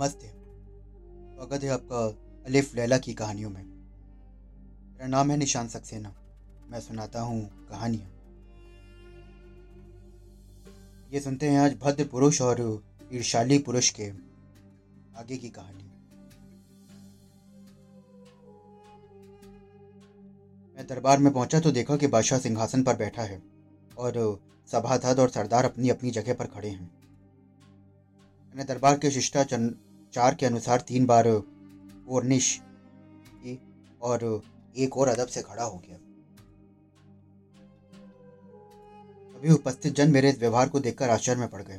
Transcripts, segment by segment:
नमस्ते। स्वागत है आपका अलिफ लैला की कहानियों में। मेरा नाम है निशान सक्सेना। मैं सुनाता हूँ कहानियाँ। ये सुनते हैं आज भद्र पुरुष और ईर्षाली पुरुष के आगे की कहानी। मैं दरबार में पहुँचा तो देखा कि बादशाह सिंहासन पर बैठा है और सभाधद और सरदार अपनी अपनी जगह पर खड़े हैं। मैंने दरबार के शिष्टाचार के अनुसार तीन बार ओरनिश और एक और अदब से खड़ा हो गया। अभी उपस्थित जन मेरे इस व्यवहार को देखकर आश्चर्य में पड़ गए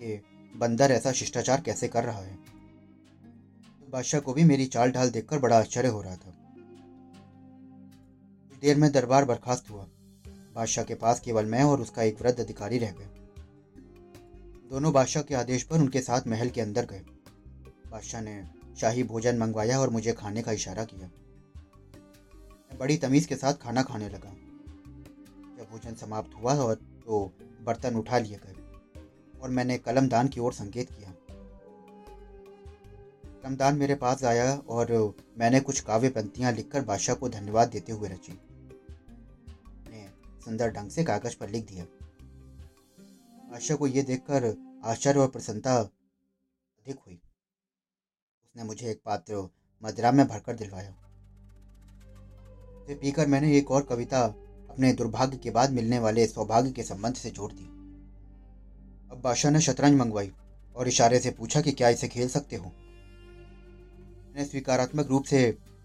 कि बंदर ऐसा शिष्टाचार कैसे कर रहा है। बादशाह को भी मेरी चाल ढाल देखकर बड़ा आश्चर्य हो रहा था। कुछ देर में दरबार बर्खास्त हुआ। बादशाह के पास केवल मैं और उसका एक वृद्ध अधिकारी रह गए। दोनों बादशाह के आदेश पर उनके साथ महल के अंदर गए। बादशाह ने शाही भोजन मंगवाया और मुझे खाने का इशारा किया। मैं बड़ी तमीज़ के साथ खाना खाने लगा। जब भोजन समाप्त हुआ और तो बर्तन उठा लिए गए और मैंने कलमदान की ओर संकेत किया। कलमदान मेरे पास आया और मैंने कुछ काव्य पंक्तियाँ लिखकर बादशाह को धन्यवाद देते हुए रची। सुंदर ढंग से कागज़ पर लिख दिया। बादशाह को यह देखकर आश्चर्य और प्रसन्नता अधिक हुई। उसने मुझे एक पात्र मदरा में भरकर दिलवाया। पीकर मैंने एक और कविता अपने दुर्भाग्य के बाद मिलने वाले सौभाग्य के संबंध से जोड़ दी। अब बादशाह ने शतरंज मंगवाई और इशारे से पूछा कि क्या इसे खेल सकते हो? मैंने स्वीकारात्मक रूप से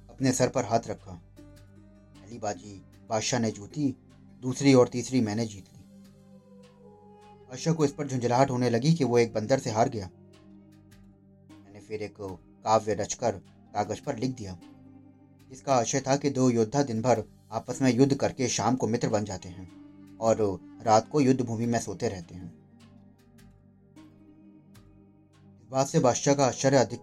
अपने सर पर हाथ रखा। पहली बाजी बादशाह ने जूती, दूसरी और तीसरी मैंने जीत ली। बादशाह को इस पर झुंझलाहट होने लगी कि वो एक बंदर से हार गया। मैंने फिर एक काव्य रचकर कागज़ पर लिख दिया। इसका आशय था कि दो योद्धा दिन भर आपस में युद्ध करके शाम को मित्र बन जाते हैं और रात को युद्ध भूमि में सोते रहते हैं। इस बात से बादशाह का आश्चर्य अधिक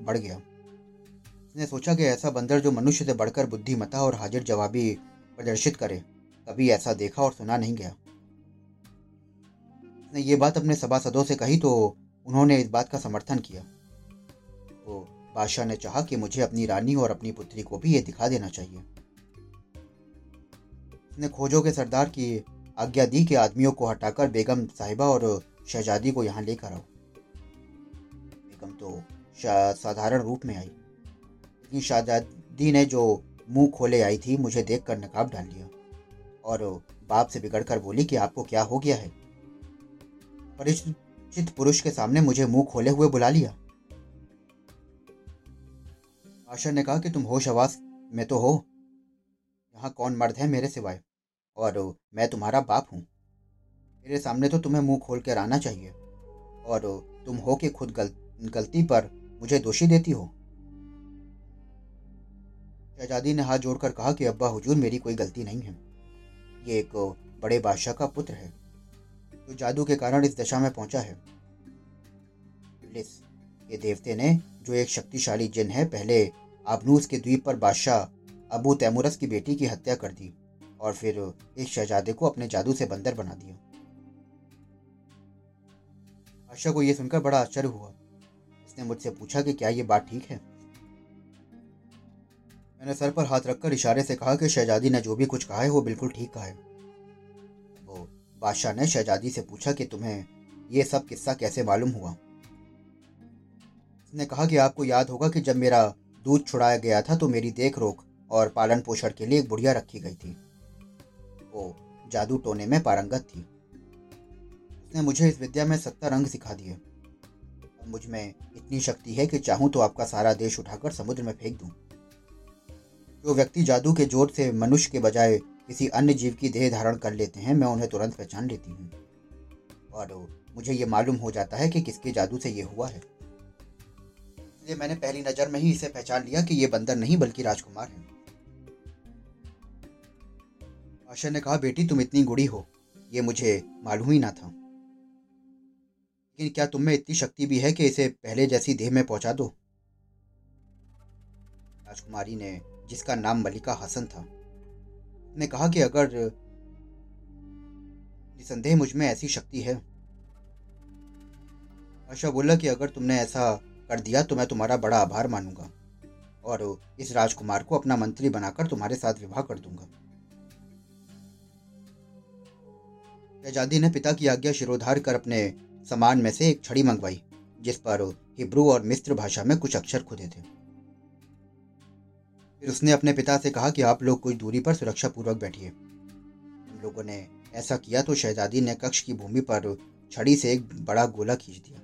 बढ़ गया। उसने सोचा कि ऐसा बंदर जो मनुष्य से बढ़कर बुद्धिमता और हाजिर जवाबी प्रदर्शित करे, कभी ऐसा देखा और सुना नहीं गया। उसने ये बात अपने सभासदों से कही तो उन्होंने इस बात का समर्थन किया। तो बादशाह ने चाहा कि मुझे अपनी रानी और अपनी पुत्री को भी ये दिखा देना चाहिए। उसने खोजों के सरदार की आज्ञा दी कि आदमियों को हटाकर बेगम साहिबा और शहजादी को यहाँ लेकर आओ। बेगम तो साधारण रूप में आई। लेकिन शहजादी ने जो मुँह खोले आई थी, मुझे देखकर नकाब डाल लिया और बाप से बिगड़कर बोली कि आपको क्या हो गया है? परिचित पुरुष के सामने मुझे मुँह खोले हुए बुला लिया। आशा ने कहा कि तुम होश आवास में तो हो। यहाँ कौन मर्द है मेरे सिवाय? और मैं तुम्हारा बाप हूँ। मेरे सामने तो तुम्हें मुँह खोल कर आना चाहिए। और तुम हो कि खुद गल, गलती पर मुझे दोषी देती हो? शहजादी ने हाथ जोड़कर कहा कि अब्बा हुजूर मेरी कोई गलती नहीं है। ये एक बड़े बादशाह का पुत्र है। जो जादू के कारण इस दशा में पहुँचा है। ये देवते ने, जो एक शक्तिशाली जिन है, पहले आबनूस के द्वीप पर बादशाह अबू तैमुरस की बेटी की हत्या कर दी और फिर एक शहजादे को अपने जादू से बंदर बना दिया। बादशाह को यह सुनकर बड़ा आश्चर्य हुआ। उसने मुझसे पूछा कि क्या ये बात ठीक है? मैंने सर पर हाथ रखकर इशारे से कहा कि शहजादी ने जो भी कुछ कहा है, वो बिल्कुल ठीक कहा है। वो बादशाह ने शहजादी से पूछा कि तुम्हें ये सब किस्सा कैसे मालूम हुआ? उसने कहा कि आपको याद होगा कि जब मेरा दूध छुड़ाया गया था तो मेरी देख रोक और पालन पोषण के लिए एक बुढ़िया रखी गई थी। वो जादू टोने में पारंगत थी। उसने मुझे इस विद्या में सत्तर रंग सिखा दिए मुझमें इतनी शक्ति है कि चाहूँ तो आपका सारा देश उठाकर समुद्र में फेंक दूँ। जो व्यक्ति जादू के ज़ोर से मनुष्य के बजाय किसी अन्य जीव की देह धारण कर लेते हैं, मैं उन्हें तुरंत पहचान लेती हूँ। और मुझे ये मालूम हो जाता है कि किसके जादू से ये हुआ है। इसलिए मैंने पहली नज़र में ही इसे पहचान लिया कि ये बंदर नहीं, बल्कि राजकुमार है। आशा ने कहा, बेटी, तुम इतनी गुड़ी हो। ये मुझे मालूम ही ना था। लेकिन क्या तुम में इतनी शक्ति भी है कि इसे पहले जैसी देह में पहुँचा दो? राजकुमारी ने, जिसका नाम मलिका हसन था ने कहा कि अगर निसंदेह मुझमें ऐसी शक्ति है आशा बोला कि अगर तुमने ऐसा कर दिया तो मैं तुम्हारा बड़ा आभार मानूँगा। और इस राजकुमार को अपना मंत्री बनाकर तुम्हारे साथ विवाह कर दूँगा। शहजादी ने पिता की आज्ञा शिरोधार कर अपने सामान में से एक छड़ी मंगवाई, जिस पर हिब्रू और मिस्र भाषा में कुछ अक्षर खुदे थे। फिर उसने अपने पिता से कहा कि आप लोग कुछ दूरी पर सुरक्षा पूर्वक बैठिए। हम लोगों ने ऐसा किया तो शहजादी ने कक्ष की भूमि पर छड़ी से एक बड़ा गोला खींच दिया।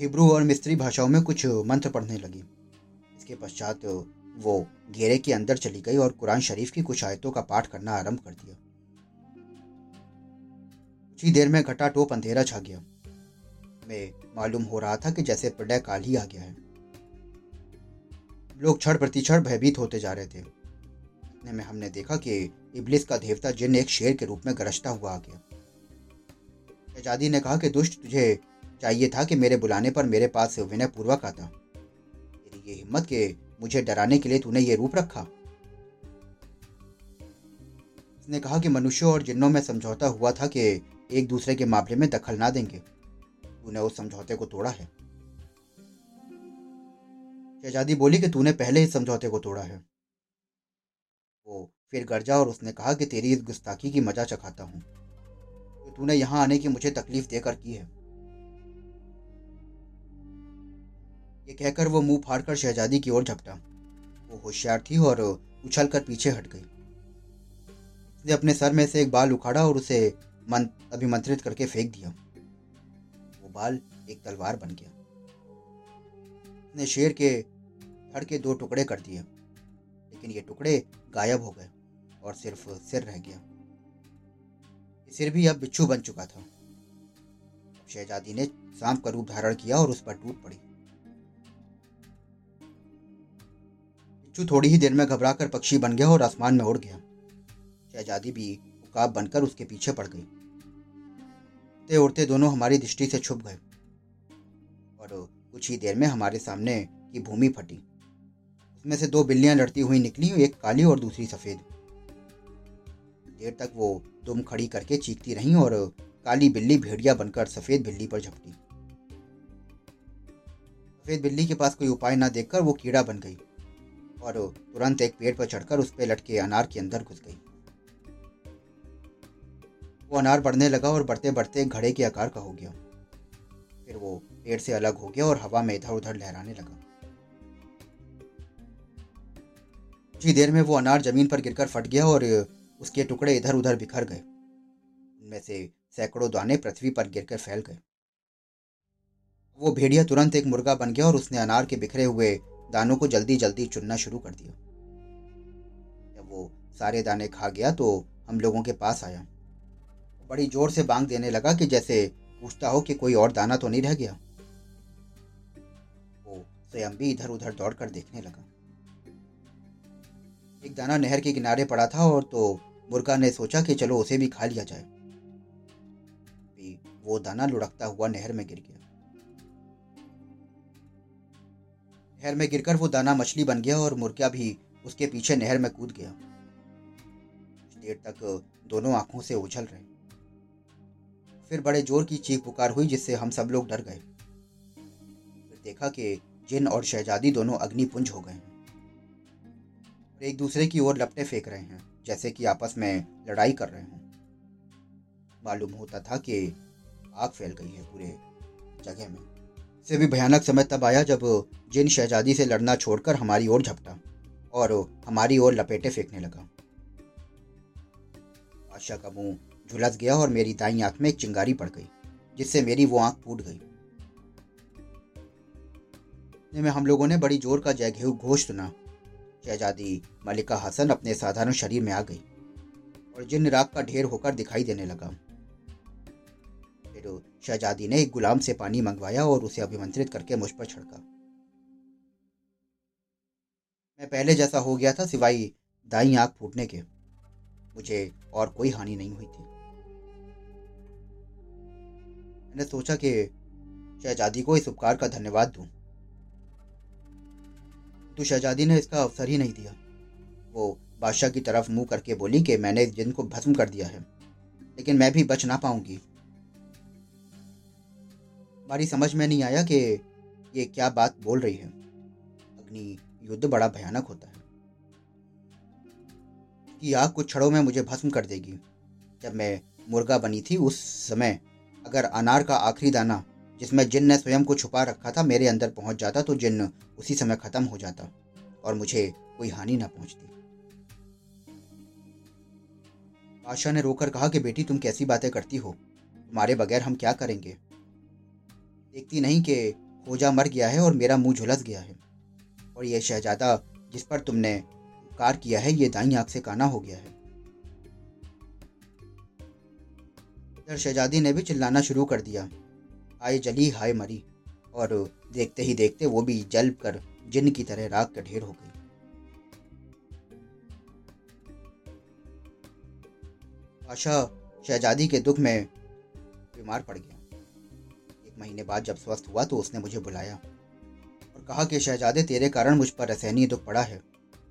हिब्रू और मिस्त्री भाषाओं में कुछ मंत्र पढ़ने लगी। इसके पश्चात वो घेरे के अंदर चली गई और कुरान शरीफ की कुछ आयतों का पाठ करना आरंभ कर दिया। कुछ ही देर में घटा टोप अंधेरा छा गया। हमें मालूम हो रहा था कि जैसे प्रलय काल ही आ गया है। लोग क्षण प्रतिक्षण भयभीत होते जा रहे थे। इतने में हमने देखा कि इबलिस का देवता जिन एक शेर के रूप में गरजता हुआ आ गया। शहजादी ने कहा कि, दुष्ट, तुझे चाहिए था कि मेरे बुलाने पर मेरे पास विनय पूर्वक आता? तेरी ये हिम्मत के मुझे डराने के लिए तूने ये रूप रखा। उसने कहा कि मनुष्यों और जिन्नों में समझौता हुआ था कि एक दूसरे के मामले में दखल ना देंगे। तूने उस समझौते को तोड़ा है। शहजादी बोली कि तूने पहले ही समझौते को तोड़ा है। वो फिर गरजा और उसने कहा कि तेरी इस गुस्ताखी की मज़ा चखाता हूँ। तूने यहाँ आने की मुझे तकलीफ़ देकर की है। ये कहकर वो मुँह फाड़कर शहजादी की ओर झपटा। वो होशियार थी और उछल कर पीछे हट गई। उसने अपने सर में से एक बाल उखाड़ा और उसे मन, अभिमंत्रित करके फेंक दिया। वो बाल एक तलवार बन गया। उसने शेर के धड़ के दो टुकड़े कर दिए, लेकिन ये टुकड़े गायब हो गए और सिर्फ़ सिर रह गया। सिर भी अब बिच्छू बन चुका था। शहजादी ने सांप का रूप धारण किया और उस पर टूट पड़ी। बिच्छू थोड़ी ही देर में घबराकर पक्षी बन गया और आसमान में उड़ गया। शहजादी भी उकाब बनकर उसके पीछे पड़ गई। उड़ते उड़ते दोनों हमारी दृष्टि से छुप गए और कुछ ही देर में हमारे सामने की भूमि फटी। उसमें से दो बिल्लियाँ लड़ती हुई निकली, एक काली और दूसरी सफ़ेद। देर तक वो दुम खड़ी करके चीखती रहीं और काली बिल्ली भेड़िया बनकर सफ़ेद बिल्ली पर झपटी। सफ़ेद बिल्ली के पास कोई उपाय ना देखकर वो कीड़ा बन गई। और तुरंत एक पेड़ पर चढ़कर उस पर लटके अनार के अंदर घुस गई। वो अनार बढ़ने लगा और बढ़ते बढ़ते घड़े के आकार का हो गया। फिर वो पेड़ से अलग हो गया और हवा में इधर उधर लहराने लगा। कुछ ही देर में वो अनार ज़मीन पर गिरकर फट गया और उसके टुकड़े इधर उधर बिखर गए। उनमें से सैकड़ों दाने पृथ्वी पर गिरकर फैल गए। वो भेड़िया तुरंत एक मुर्गा बन गया और उसने अनार के बिखरे हुए दानों को जल्दी जल्दी चुनना शुरू कर दिया। जब वो सारे दाने खा गया तो हम लोगों के पास आया। बड़ी ज़ोर से बांग देने लगा कि जैसे पूछता हो कि कोई और दाना तो नहीं रह गया। वो स्वयं भी इधर उधर दौड़कर देखने लगा। एक दाना नहर के किनारे पड़ा था और तो मुर्गा ने सोचा कि चलो उसे भी खा लिया जाए। वो दाना लुढ़कता हुआ नहर में गिर गया। नहर में गिरकर वो दाना मछली बन गया और मुर्गा भी उसके पीछे नहर में कूद गया। कुछ देर तक दोनों आँखों से उछल रहे। फिर बड़े ज़ोर की चीख पुकार हुई, जिससे हम सब लोग डर गए। फिर देखा कि जिन और शहजादी दोनों अग्निपुंज हो गए हैं। एक दूसरे की ओर लपटे फेंक रहे हैं, जैसे कि आपस में लड़ाई कर रहे हों। मालूम होता था कि आग फैल गई है पूरे जगह में। से भी भयानक समय तब आया जब जिन शहजादी से लड़ना छोड़कर हमारी ओर झपटा और हमारी ओर लपेटे फेंकने लगा। बादशाह का मुँह झुलस गया और मेरी दाई आँख में एक चिंगारी पड़ गई, जिससे मेरी वो आँख फूट गई। में हम लोगों ने बड़ी ज़ोर का जय घोष सुना। शहजादी मलिका हसन अपने साधारण शरीर में आ गई और जिन राग का ढेर होकर दिखाई देने लगा। शहजादी ने एक गुलाम से पानी मंगवाया और उसे अभिमंत्रित करके मुझ पर छिड़का। मैं पहले जैसा हो गया था सिवाय दाई आँख फूटने के। मुझे और कोई हानि नहीं हुई थी। मैंने सोचा कि शहजादी को इस उपकार का धन्यवाद दूँ। तो शहजादी ने इसका अवसर ही नहीं दिया। वो बादशाह की तरफ़ मुँह करके बोली कि मैंने इस जिन को भस्म कर दिया है, लेकिन मैं भी बच ना पाऊँगी। हमारी समझ में नहीं आया कि ये क्या बात बोल रही है? अग्नि युद्ध बड़ा भयानक होता है। कि आग कुछ क्षणों में मुझे भस्म कर देगी। जब मैं मुर्गा बनी थी उस समय, अगर अनार का आखिरी दाना, जिसमें जिन ने स्वयं को छुपा रखा था, मेरे अंदर पहुँच जाता तो जिन उसी समय खत्म हो जाता और मुझे कोई हानि ना पहुँचती। बादशाह ने रोकर कहा कि, बेटी, तुम कैसी बातें करती हो? तुम्हारे बगैर हम क्या करेंगे? देखती नहीं कि खोजा मर गया है और मेरा मुँह झुलस गया है। और यह शहजादा, जिस पर तुमने उपकार किया है, ये दाई आँख से काना हो गया है। इधर शहजादी ने भी चिल्लाना शुरू कर दिया। हाय जली, हाय मरी। और देखते ही देखते वो भी जल कर जिन की तरह राग का ढेर हो गई। आशा, शहजादी के दुख में बीमार पड़ गया। महीने बाद जब स्वस्थ हुआ तो उसने मुझे बुलाया और कहा कि, शहजादे, तेरे कारण मुझ पर असहनीय दुख पड़ा है।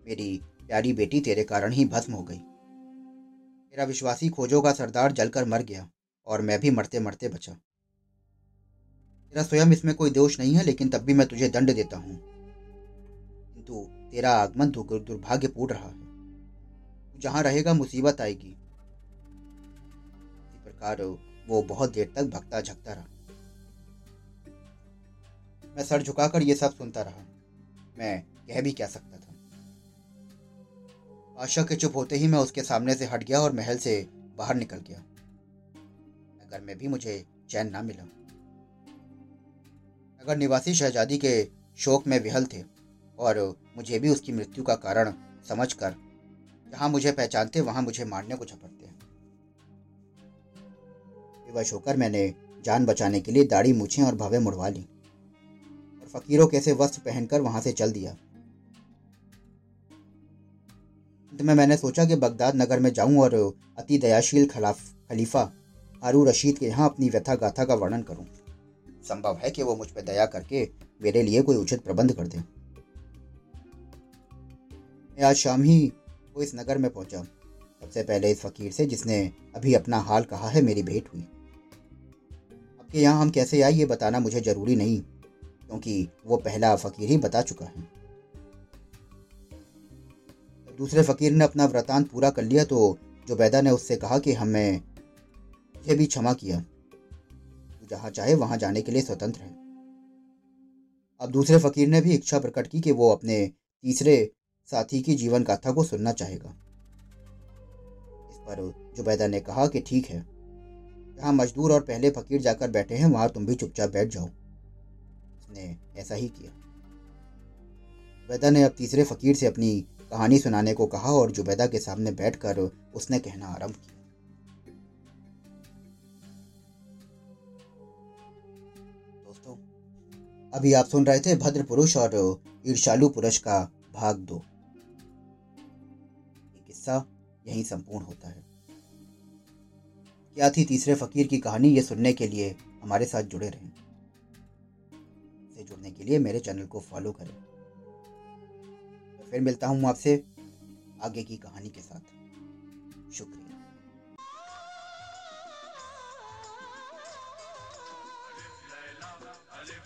मेरी प्यारी बेटी तेरे कारण ही भस्म हो गई। मेरा विश्वासी खोजों का सरदार जलकर मर गया और मैं भी मरते मरते बचा। तेरा स्वयं इसमें कोई दोष नहीं है, लेकिन तब भी मैं तुझे दंड देता हूँ। किंतु तेरा आगमन दुर्भाग्यपूर्ण रहा है। जहाँ रहेगा, मुसीबत आएगी। इसी प्रकार वो बहुत देर तक भक्ता झकता रहा। मैं सर झुकाकर ये सब सुनता रहा मैं कह भी क्या सकता था? बादशाह के चुप होते ही मैं उसके सामने से हट गया और महल से बाहर निकल गया। नगर में भी मुझे चैन ना मिला। नगर निवासी शहजादी के शोक में विहल थे और मुझे भी उसकी मृत्यु का कारण समझकर जहाँ मुझे पहचानते वहाँ मुझे मारने को झपटते विवश होकर मैंने जान बचाने के लिए दाढ़ी, मूछें और भवे मुड़वा ली। फकीरों कैसे वस्त्र पहनकर वहाँ से चल दिया। अंत में मैंने सोचा कि बगदाद नगर में जाऊँ और अति दयाशील खलाफ खलीफा हारू रशीद के यहाँ अपनी व्यथा गाथा का वर्णन करूँ। संभव है कि वो मुझ पर दया करके मेरे लिए कोई उचित प्रबंध कर दे। मैं आज शाम ही वो इस नगर में पहुँचा। सबसे पहले इस फकीर से, जिसने अभी अपना हाल कहा है, मेरी भेंट हुई। आपके यहाँ हम कैसे आए, ये बताना मुझे ज़रूरी नहीं। क्योंकि वो पहला फकीर ही बता चुका है। दूसरे फकीर ने अपना व्रतांत पूरा कर लिया तो जुबैदा ने उससे कहा कि हमें मुझे भी क्षमा किया। तू जहाँ चाहे वहाँ जाने के लिए स्वतंत्र है। अब दूसरे फकीर ने भी इच्छा प्रकट की कि वो अपने तीसरे साथी की जीवन गाथा को सुनना चाहेगा। इस पर जुबैदा ने कहा कि ठीक है। जहाँ मजदूर और पहले फकीर जाकर बैठे हैं, वहाँ तुम भी चुपचाप बैठ जाओ। उसने ऐसा ही किया। जुबैदा ने अब तीसरे फकीर से अपनी कहानी सुनाने को कहा और जुबैदा के सामने बैठकर उसने कहना आरंभ किया। अभी आप सुन रहे थे भद्र पुरुष और ईर्षालु पुरुष का भाग दो। ये किस्सा यहीं संपूर्ण होता है। क्या थी तीसरे फकीर की कहानी, ये सुनने के लिए हमारे साथ जुड़े रहें। से जुड़ने के लिए मेरे चैनल को फॉलो करें। तो फिर मिलता हूँ आपसे आगे की कहानी के साथ। शुक्रिया।